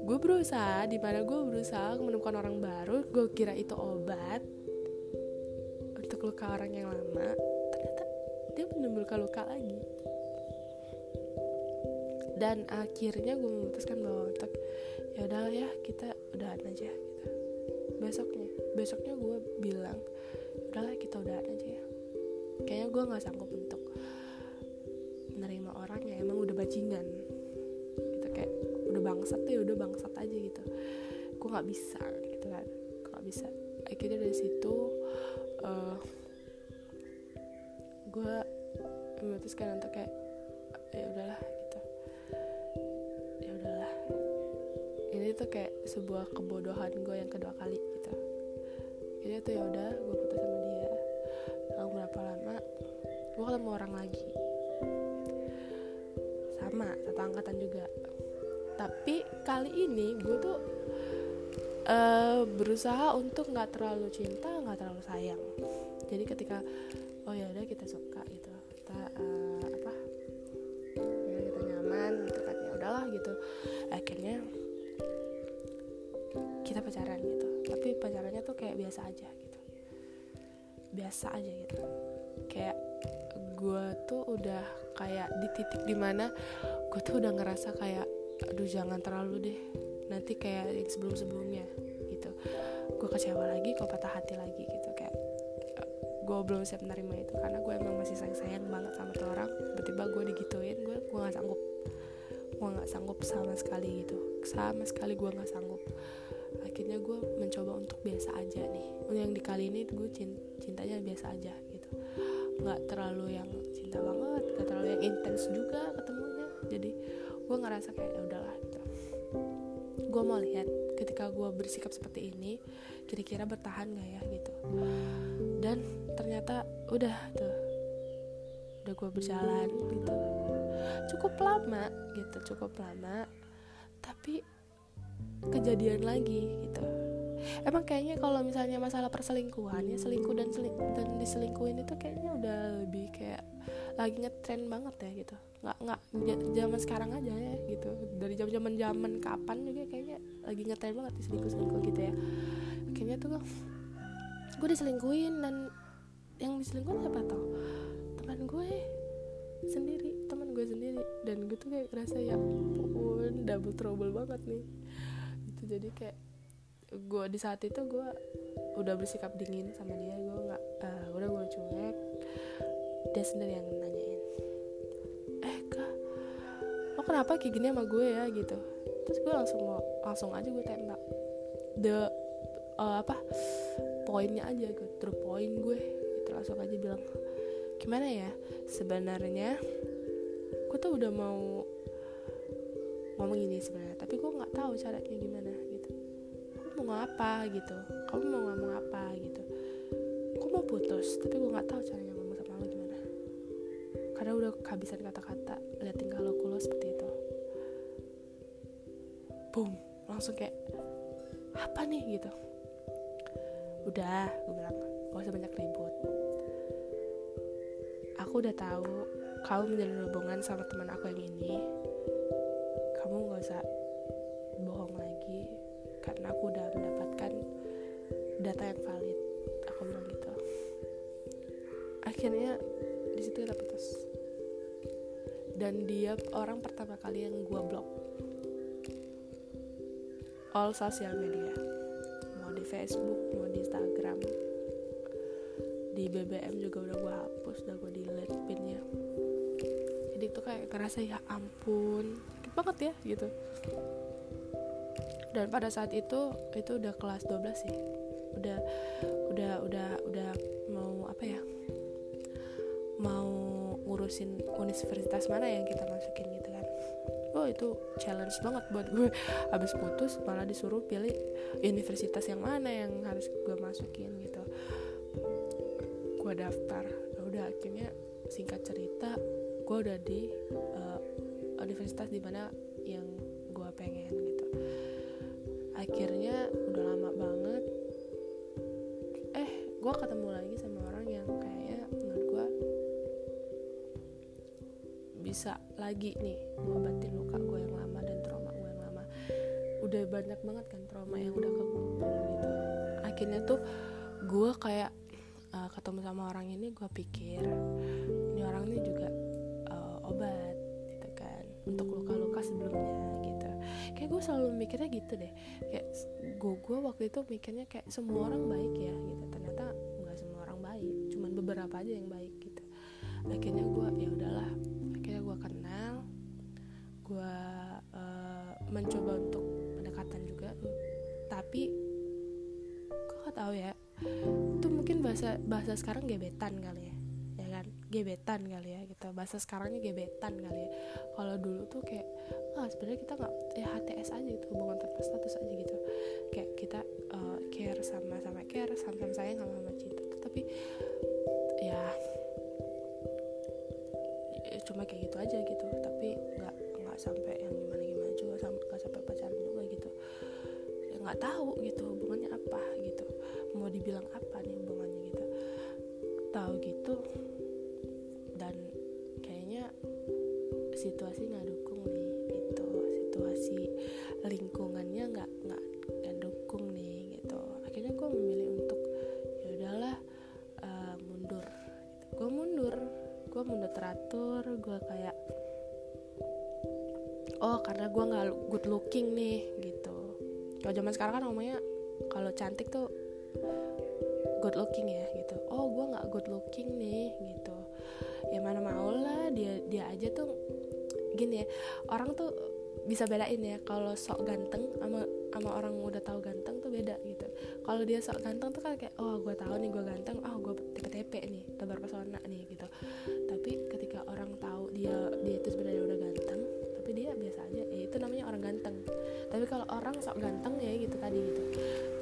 gue berusaha di mana gue berusaha menemukan orang baru gue kira itu obat luka orang yang lama ternyata dia menimbulkan luka lagi. Dan akhirnya gue memutuskan bahwa untuk ya udah ya kita udahan aja gitu. Besoknya besoknya gue bilang udahlah kita udahan aja ya. Kayaknya gue nggak sanggup untuk menerima orang yang emang udah bajingan. Gitu kayak udah bangsat tuh ya udah bangsat aja gitu. Gue nggak bisa gitu kan. Nggak bisa. Akhirnya dari situ uh, gue memutuskan untuk kayak ya udahlah gitu. Ya udahlah. Ini tuh kayak sebuah kebodohan gue yang kedua kali gitu. Jadi tuh ya udah gue putus sama dia. Lalu berapa lama gue ketemu orang lagi. Sama satu angkatan juga. Tapi kali ini gue tuh uh, berusaha untuk nggak terlalu cinta nggak terlalu sayang. Jadi ketika oh ya udah kita suka gitu kita uh, apa ya kita nyaman gitu kan ya udahlah gitu. Akhirnya kita pacaran gitu. Tapi pacarannya tuh kayak biasa aja gitu. Biasa aja gitu. Kayak gue tuh udah kayak di titik di mana gue tuh udah ngerasa kayak aduh jangan terlalu deh nanti kayak sebelum sebelumnya gitu. Gue kecewa lagi gue patah hati lagi gitu. Kayak gue belum siap menerima itu karena gue emang masih sayang sayang banget sama tuh orang. Tiba-tiba gue digituin gue gue nggak sanggup. Gue nggak sanggup sama sekali gitu. Sama sekali gue nggak sanggup. Akhirnya gue mencoba untuk biasa aja nih. Yang di kali ini gue cintanya biasa aja gitu. Nggak terlalu yang cinta banget nggak terlalu yang intens juga ketemunya. Jadi gue ngerasa kayak ya udahlah gue mau lihat ketika gue bersikap seperti ini kira-kira bertahan gak ya gitu. Dan ternyata udah tuh udah gue berjalan gitu. Cukup lama gitu cukup lama. Tapi kejadian lagi gitu. Emang kayaknya kalau misalnya masalah perselingkuhan ya selingkuh dan seling dan diselingkuhin itu kayaknya udah lebih kayak lagi ngetren banget ya gitu. Nggak nggak zaman sekarang aja ya gitu. Dari zaman zaman zaman kapan juga kayaknya lagi ngetren banget diselingkuh selingkuh gitu ya. Akhirnya tuh gue diselingkuhin dan yang diselingkuhin siapa tau? Teman gue sendiri teman gue sendiri. Dan gue tuh kayak ngerasa ya pun double trouble banget nih. Gitu jadi kayak gue di saat itu gue udah bersikap dingin sama dia. Gue nggak uh, udah gue cuek. Dia sendiri yang lo kenapa kayak gini sama gue ya gitu. Terus gue langsung mau langsung aja gue tembak the uh, apa poinnya aja gue true point gue. Itu langsung aja bilang gimana ya sebenarnya gue tuh udah mau ngomong ini sebenarnya tapi gue nggak tahu caranya gimana gitu. Kamu mau apa? Gitu. Kamu mau ngomong apa? Gitu. Gue mau putus tapi gue nggak tahu caranya ngomong sama lo gimana. Karena udah kehabisan kata-kata lihat tingkah boom. Langsung kayak apa nih? gitu. Udah gue bilang gak usah banyak ribut. Aku udah tahu kamu menjalin hubungan sama teman aku yang ini. Kamu gak usah bohong lagi karena aku udah mendapatkan data yang valid. Aku bilang gitu. Akhirnya di situ kita putus dan dia orang pertama kali yang gue blok all sosial media. Mau di Facebook mau di Instagram. Di BBM juga udah gue hapus udah gue delete pinnya. Jadi itu kayak ngerasa ya ampun sakit banget ya gitu. Dan pada saat itu itu udah kelas 12 sih. Udah udah udah udah mau apa ya? Mau ngurusin universitas mana yang kita masukin gitu kan oh itu challenge banget buat gue. Habis putus malah disuruh pilih universitas yang mana yang harus gue masukin gitu. Gue daftar. Ya udah akhirnya singkat cerita gue udah di uh, universitas di mana yang gue pengen gitu. Akhirnya udah lama banget eh gue ketemu lagi sama orang yang kayaknya menurut gue bisa lagi nih banyak banget kan trauma yang udah kekumpul gitu akhirnya tuh gue kayak uh, ketemu sama orang ini gue pikir ini orang ini juga uh, obat gitu kan untuk luka-luka sebelumnya gitu. Kayak gue selalu mikirnya gitu deh. Kayak gue gue waktu itu mikirnya kayak semua orang baik ya gitu. Ternyata nggak semua orang baik cuman beberapa aja yang baik gitu. Akhirnya tahu ya. Itu mungkin bahasa bahasa sekarang gebetan kali ya. Ya kan? Gebetan kali ya gitu. Bahasa sekarangnya gebetan kali ya. Kalau dulu tuh kayak ah sebenarnya kita nggak ya HTS aja gitu. Hubungan tanpa status aja gitu. Kayak kita uh, care sama sama care sama sama sayang sama sama cinta. Tapi ya, ya cuma kayak gitu aja gitu. Tapi nggak nggak sampai yang gimana gimana juga nggak sampai pacaran juga gitu. Ya nggak tahu gitu hubungannya apa gitu dibilang apa nih hubungannya gitu? Tahu gitu dan kayaknya situasi nggak dukung nih gitu. Situasi lingkungannya nggak nggak nggak dukung nih gitu. Akhirnya gue memilih untuk ya udahlah uh, mundur. Gue mundur gue mundur teratur gue kayak oh karena gue nggak good looking nih gitu. Kalau zaman sekarang kan ngomongnya kalau cantik tuh good looking ya gitu. Oh gue nggak good looking nih gitu. Ya mana mau lah dia dia aja tuh gini ya orang tuh bisa bedain ya kalau sok ganteng sama sama orang udah tahu ganteng tuh beda gitu. Kalau dia sok ganteng tuh kan kayak oh gue tahu nih gue ganteng oh gue tepe-tepe nih tebar pesona nih gitu. Tapi ketika orang tahu dia dia itu sebenarnya udah ganteng tapi dia biasa aja ya itu namanya orang ganteng. Tapi kalau orang sok ganteng ya gitu tadi gitu.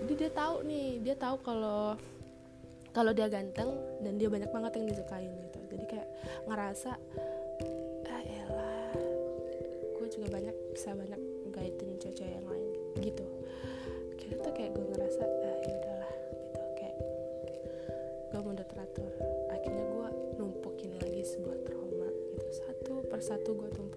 Jadi dia tahu nih dia tahu kalau kalau dia ganteng dan dia banyak banget yang disukain gitu. Jadi kayak ngerasa ah elah gue juga banyak bisa banyak guidein cewek yang lain gitu. Kira tuh kayak gue ngerasa ah ya udahlah gitu. Kayak gue udah teratur. Akhirnya gue numpukin lagi sebuah trauma gitu. Satu persatu gue tumpuk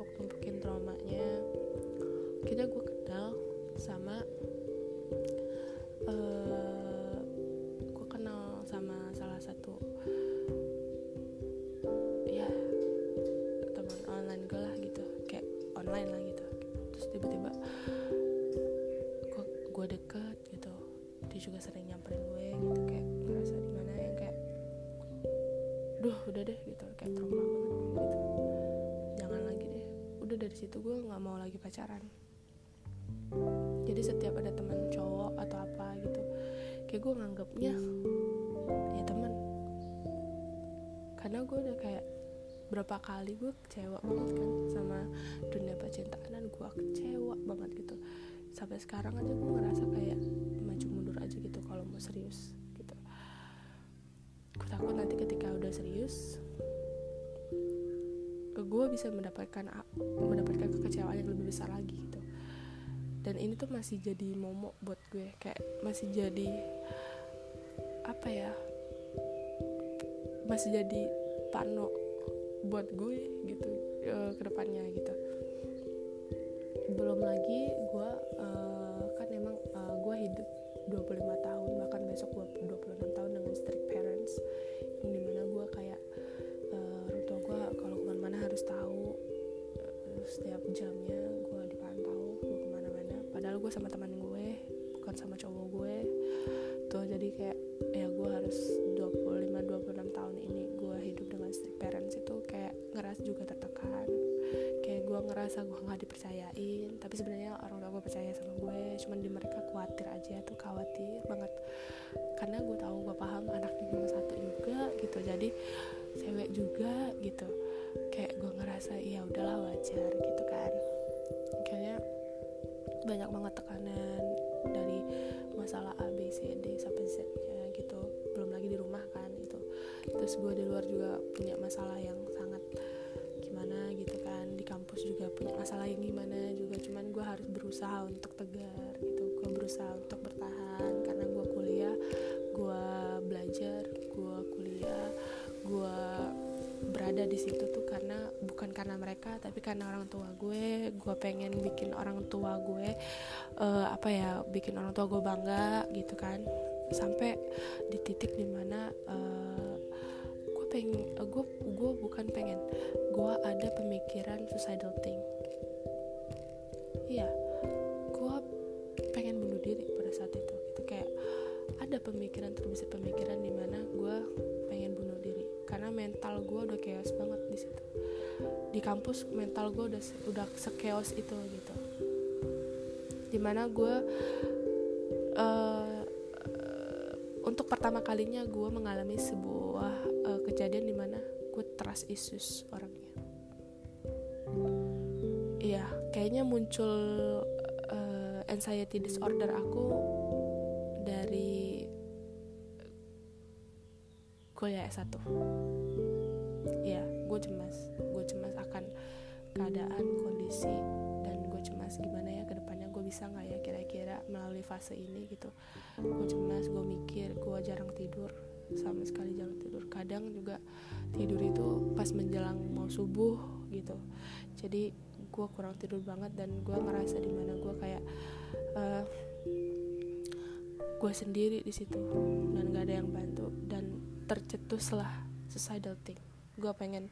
gue nganggapnya ya teman karena gue udah kayak berapa kali gue kecewa banget kan sama dunia percintaan dan gue kecewa banget gitu. Sampai sekarang aja gue ngerasa kayak maju mundur aja gitu kalau mau serius gitu. Gue takut nanti ketika udah serius gue bisa mendapatkan mendapatkan kekecewaan yang lebih besar lagi gitu. Dan ini tuh masih jadi momok buat gue kayak masih jadi apa ya masih jadi pano buat gue gitu uh, ke depannya gitu. Belum lagi gue uh, kan emang uh, gue hidup 25 tahun bahkan besok gue 26 tahun dengan strict parents yang di mana gue kayak uh, tua gue kalau ke mana-mana harus tahu uh, setiap jamnya gue dipantau gue ke mana-mana. Padahal gue sama teman gue bukan sama cowok gue tuh jadi kayak ya gue harus 25-26 tahun ini gue hidup dengan strict parents itu kayak ngerasa juga tertekan. Kayak gue ngerasa gue nggak dipercayain tapi sebenarnya orang tua gue percaya sama gue. Cuman di mereka khawatir aja tuh khawatir banget. Karena gue tahu gue paham anaknya cuma satu juga gitu. Jadi cewek juga gitu. Kayak gue ngerasa ya udahlah wajar gitu kan. Kayaknya banyak banget tekanan dari masalah B sampai Z nya gitu. Belum lagi di rumah kan gitu. Terus gue di luar juga punya masalah yang sangat gimana gitu kan. Di kampus juga punya masalah yang gimana juga. Cuman gue harus berusaha untuk tegar gitu. Gue berusaha untuk bertahan karena gue kuliah gue belajar gue kuliah gue berada di situ tuh karena mereka tapi karena orang tua gue gue pengen bikin orang tua gue uh, apa ya bikin orang tua gue bangga gitu kan. Sampai di titik di mana uh, gue pengen uh, gue gue bukan pengen gue ada pemikiran suicidal thing. Iya gue pengen bunuh diri pada saat itu. Gitu kayak ada pemikiran terbesit kampus mental gue udah udah sekeos itu gitu. Di mana gue uh, untuk pertama kalinya gue mengalami sebuah uh, kejadian di mana gue trust issues orangnya. Iya kayaknya muncul uh, anxiety disorder aku dari kuliah S1 Iya, gue cemas Gue cemas akan keadaan, kondisi Dan gue cemas gimana ya ke depannya gue bisa gak ya kira-kira melalui fase ini gitu. Gue cemas, gue mikir, gue jarang tidur Sama sekali jarang tidur. Kadang juga tidur itu pas menjelang mau subuh gitu. Jadi gue kurang tidur banget dan gue ngerasa di mana gue kayak uh, gue sendiri di situ dan gak ada yang bantu dan tercetuslah suicidal thing gue pengen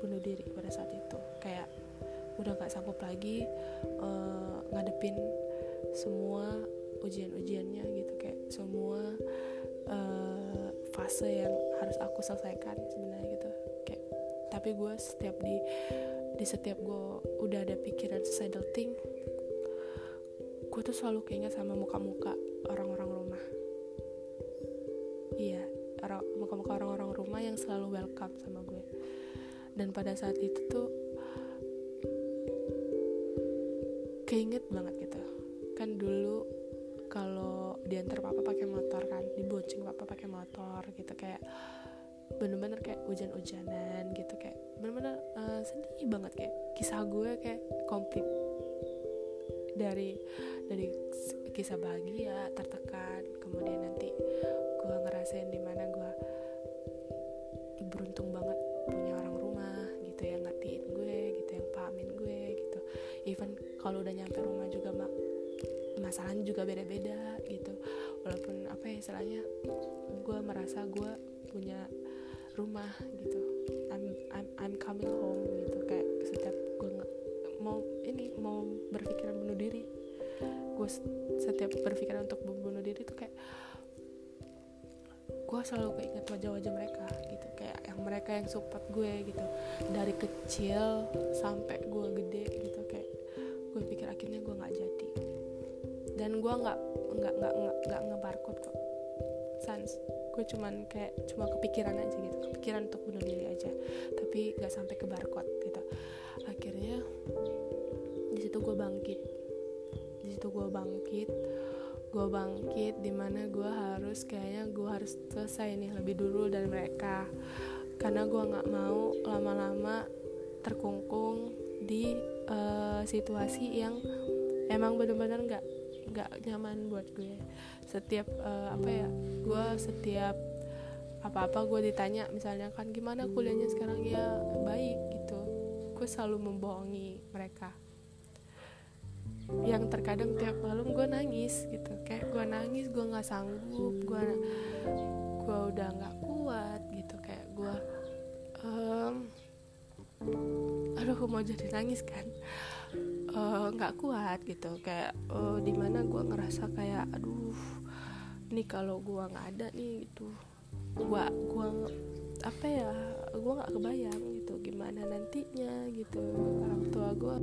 bunuh diri pada saat itu. Kayak udah gak sanggup lagi uh, ngadepin semua ujian-ujiannya gitu. Kayak semua uh, fase yang harus aku selesaikan sebenarnya gitu. Kayak tapi gue setiap di di setiap gue udah ada pikiran suicidal thing gue tuh selalu keinget sama muka-muka orang-orang rumah. Iya muka-muka orang-orang rumah yang selalu welcome sama gue. Dan pada saat itu tuh keinget banget gitu. Kan dulu kalau diantar papa pakai motor kan dibonceng papa pakai motor gitu kayak bener-bener kayak hujan-hujanan gitu kayak bener-bener uh, sedih banget kayak kisah gue kayak komplit. Dari dari kisah bahagia tertekan kemudian nanti gue ngerasain di mana gue beruntung banget punya orang rumah gitu yang ngertiin gue gitu yang pahamin gue gitu. Even kalau udah nyampe rumah juga mak masalahnya juga beda-beda gitu. Walaupun apa ya istilahnya gue merasa gue punya rumah gitu. I'm I'm I'm coming home gitu. Kayak setiap gue mau ini mau berpikiran bunuh diri gue setiap berpikiran untuk bunuh diri tuh kayak gue selalu keinget wajah-wajah mereka gitu. Kayak yang mereka yang support gue gitu. Dari kecil sampai gue gede gitu. Kayak gue pikir akhirnya gue nggak jadi. Dan gue nggak nggak nggak nggak ngebarcode kok. Sans. Gue cuman kayak cuma kepikiran aja gitu. Kepikiran untuk bunuh diri aja. Tapi nggak sampai ke barcode gitu. Akhirnya di situ gue bangkit. Di situ gue bangkit gue bangkit di mana gue harus kayaknya gue harus selesai nih lebih dulu dari mereka. Karena gue nggak mau lama-lama terkungkung di uh, situasi yang emang bener-bener nggak nggak nyaman buat gue. Setiap uh, apa ya gue setiap apa-apa gue ditanya misalnya kan gimana kuliahnya sekarang? Ya baik gitu. Gue selalu membohongi mereka yang terkadang tiap malam gue nangis gitu. Kayak gue nangis gue nggak sanggup gue gue udah nggak kuat gitu. Kayak gue um, aduh mau jadi nangis kan? Eh, nggak uh, kuat gitu. Kayak uh, di mana gue ngerasa kayak aduh nih kalau gua nggak ada nih gitu. Gua gua apa ya gua nggak kebayang gitu gimana nantinya gitu orang tua gua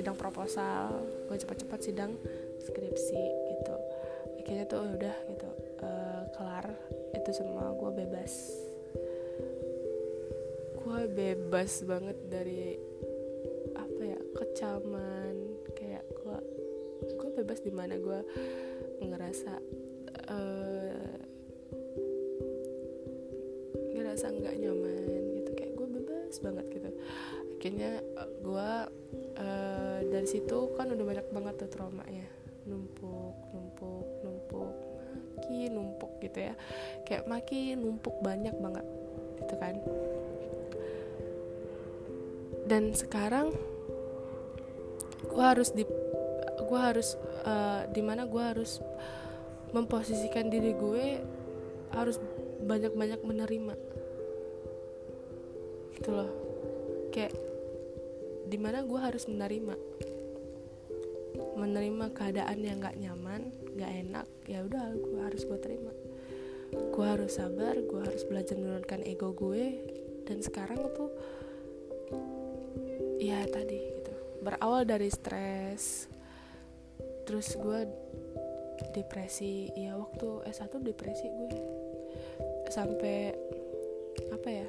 sidang proposal gue cepat-cepat sidang skripsi gitu. Akhirnya tuh udah gitu. Uh, kelar itu semua gue bebas. Gue bebas banget dari apa ya kecaman. Kayak gue gue bebas di mana gue ngerasa uh, ngerasa nggak nyaman gitu. Kayak gue bebas banget gitu. Akhirnya gue uh, dari situ kan udah banyak banget tuh trauma ya numpuk numpuk numpuk makin numpuk gitu ya. Kayak makin numpuk banyak banget gitu kan. Dan sekarang gue harus di gue harus uh, di mana gue harus memposisikan diri gue harus banyak-banyak menerima. Gitu loh. Kayak di mana gue harus menerima menerima keadaan yang gak nyaman gak enak ya udah gue harus gue terima. Gue harus sabar gue harus belajar menurunkan ego gue. Dan sekarang tuh ya tadi gitu. Berawal dari stres terus gue depresi. Ya waktu S1 depresi gue. Sampai apa ya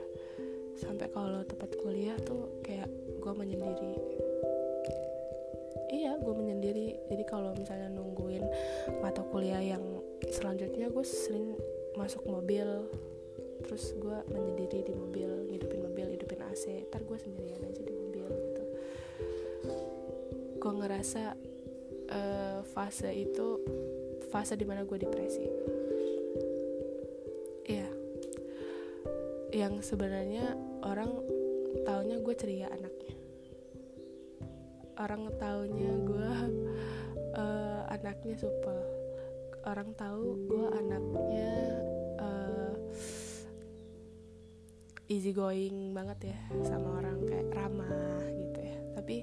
sampai kalau tempat kuliah tuh kayak gue menyendiri iya gue menyendiri. Jadi kalau misalnya nungguin mata kuliah yang selanjutnya gue sering masuk mobil. Terus gue menyendiri di mobil hidupin mobil hidupin AC ntar gue sendirian aja di gue ngerasa uh, fase itu fase di mana gue depresi. Iya. Yang sebenarnya orang taunya gue ceria anaknya orang taunya gue uh, anaknya supel. Orang tahu gue anaknya uh, easy going banget ya sama orang kayak ramah gitu ya. Tapi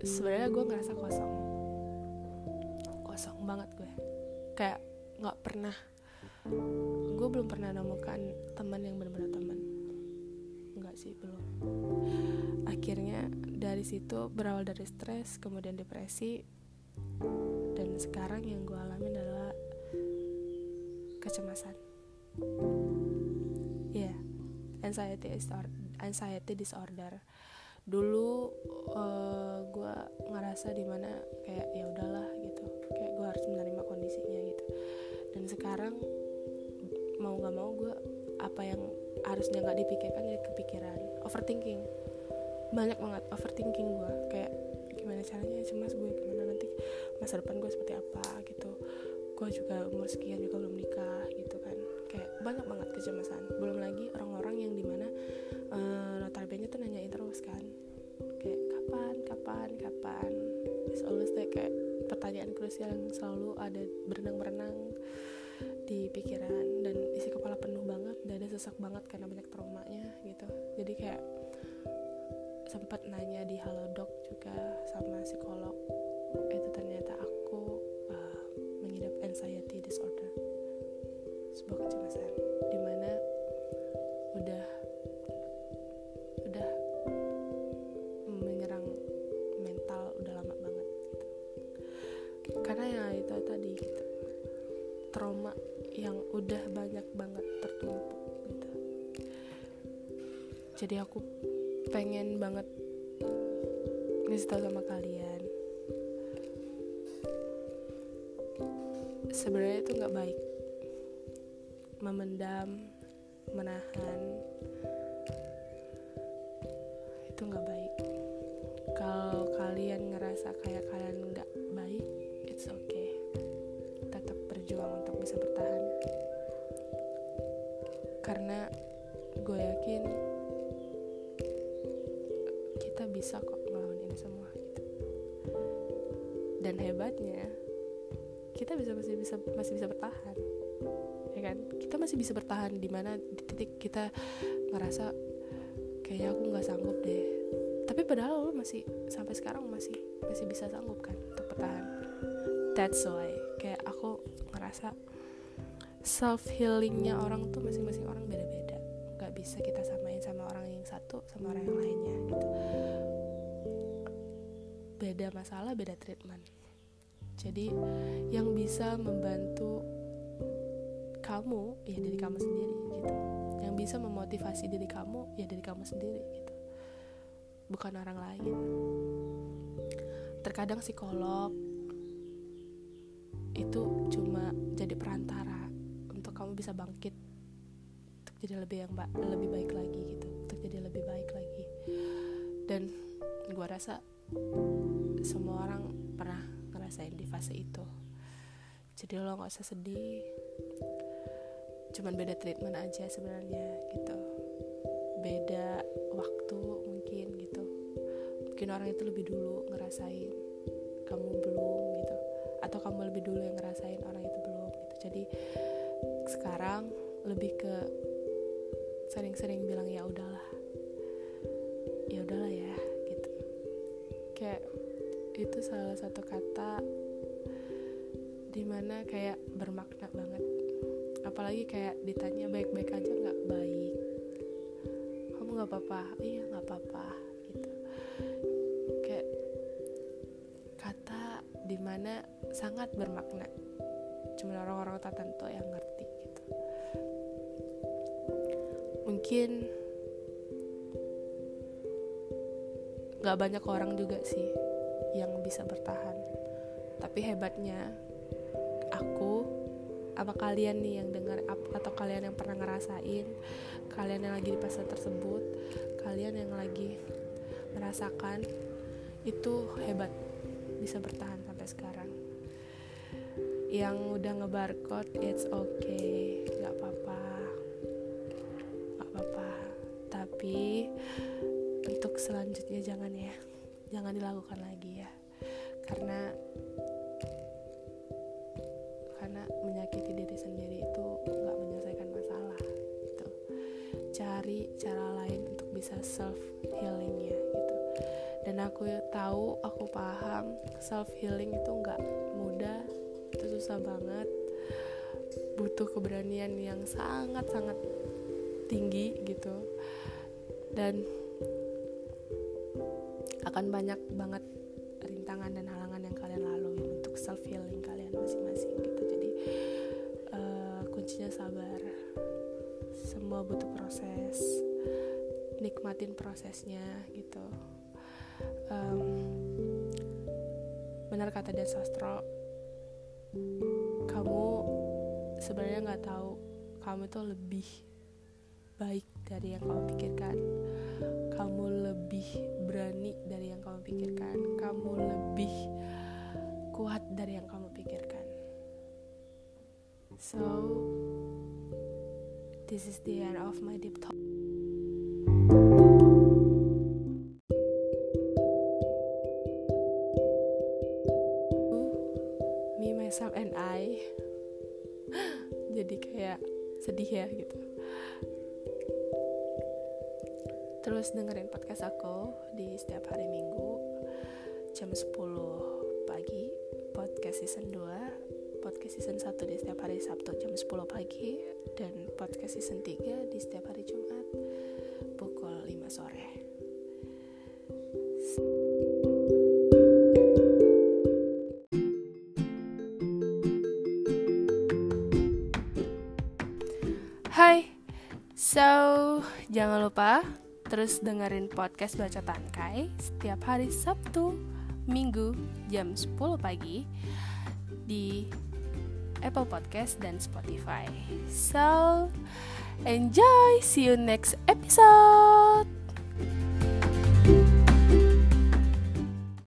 sebenarnya gue ngerasa kosong. Kosong banget gue kayak nggak pernah gue belum pernah nemukan teman yang benar-benar teman sih belum. Akhirnya dari situ berawal dari stres kemudian depresi. Dan sekarang yang gue alami adalah kecemasan. Ya yeah, anxiety disorder anxiety disorder. Dulu uh, eh, gue ngerasa di mana kayak ya udahlah gitu. Kayak gue harus menerima kondisinya gitu. Dan sekarang mau nggak mau gue apa yang harusnya nggak dipikirkan jadi kepikiran. Overthinking. Banyak banget overthinking gue kayak gimana caranya cemas gue? Gimana nanti masa depan gue seperti apa gitu? Gue juga umur sekian juga belum nikah gitu kan. Kayak banyak banget kecemasan. Belum lagi orang-orang yang di mana uh, notabene tuh nanyain terus kan. Kayak kapan kapan kapan? It's always like kayak pertanyaan krusial yang selalu ada berenang-berenang di pikiran dan isi kepala penuh banget dada sesak banget karena banyak traumanya gitu. Jadi kayak sempat nanya di halodoc juga sama psikolog. Itu ternyata aku uh, mengidap anxiety disorder. Sebuah kecemasan jadi aku pengen banget ngasih tau sama kalian. Sebenarnya itu nggak baik. Memendam bisa kok ngelawan ini semua gitu. Dan hebatnya kita bisa masih bisa masih bisa bertahan ya kan? Kita masih bisa bertahan di mana di titik kita ngerasa kayaknya aku nggak sanggup deh. Tapi padahal lo masih sampai sekarang masih masih bisa sanggup kan untuk bertahan. That's why kayak aku ngerasa self healingnya orang tuh masing-masing orang beda-beda. Nggak bisa kita samain sama orang yang satu sama orang yang lainnya gitu beda masalah beda treatment. Jadi yang bisa membantu kamu ya dari kamu sendiri gitu. Yang bisa memotivasi diri kamu ya dari kamu sendiri gitu. Bukan orang lain. Terkadang psikolog itu cuma jadi perantara kamu bisa bangkit untuk jadi lebih yang ba lebih baik lagi gitu. Untuk jadi lebih baik lagi. Dan gue rasa semua orang pernah ngerasain di fase itu. Jadi lo nggak usah sedih. Cuman beda treatment aja sebenarnya gitu. Beda waktu mungkin gitu. Mungkin orang itu lebih dulu ngerasain kamu belum gitu. Atau kamu lebih dulu yang ngerasain orang itu belum gitu. Jadi sekarang lebih ke sering-sering bilang ya udahlah. Ya udahlah ya gitu. Kayak itu salah satu kata di mana kayak bermakna banget. Apalagi kayak ditanya baik-baik aja nggak baik. Kamu nggak apa-apa? Iya nggak apa-apa gitu. Kayak kata di mana sangat bermakna. Cuma orang-orang tertentu yang ngerti mungkin gak banyak orang juga sih yang bisa bertahan. Tapi hebatnya aku apa kalian nih yang dengar atau kalian yang pernah ngerasain kalian yang lagi di fase tersebut kalian yang lagi merasakan itu hebat bisa bertahan sampai sekarang. Yang udah ngebarcode it's okay nggak apa-apa. Tapi untuk selanjutnya jangan ya jangan dilakukan lagi ya self healing itu nggak mudah itu susah banget. Butuh keberanian yang sangat sangat tinggi gitu. Dan akan banyak banget rintangan dan halangan yang kalian lalui untuk self healing kalian masing-masing gitu. Jadi uh, kuncinya sabar. Semua butuh proses. Nikmatin prosesnya gitu. Um, benar kata Dan Sastro. Kamu sebenarnya nggak tahu kamu tuh lebih baik dari yang kamu pikirkan. Kamu lebih berani dari yang kamu pikirkan. Kamu lebih kuat dari yang kamu pikirkan. So this is the end of my deep talk sedih ya gitu. Terus dengerin podcast aku di setiap hari minggu jam 10 pagi podcast season 2 podcast season 1 di setiap hari Sabtu jam 10 pagi dan podcast season 3 di setiap hari Jumat pukul 5 sore lupa terus dengerin podcast Baca Tangkai setiap hari Sabtu, Minggu jam 10 pagi di Apple Podcast dan Spotify. So, enjoy, see you next episode.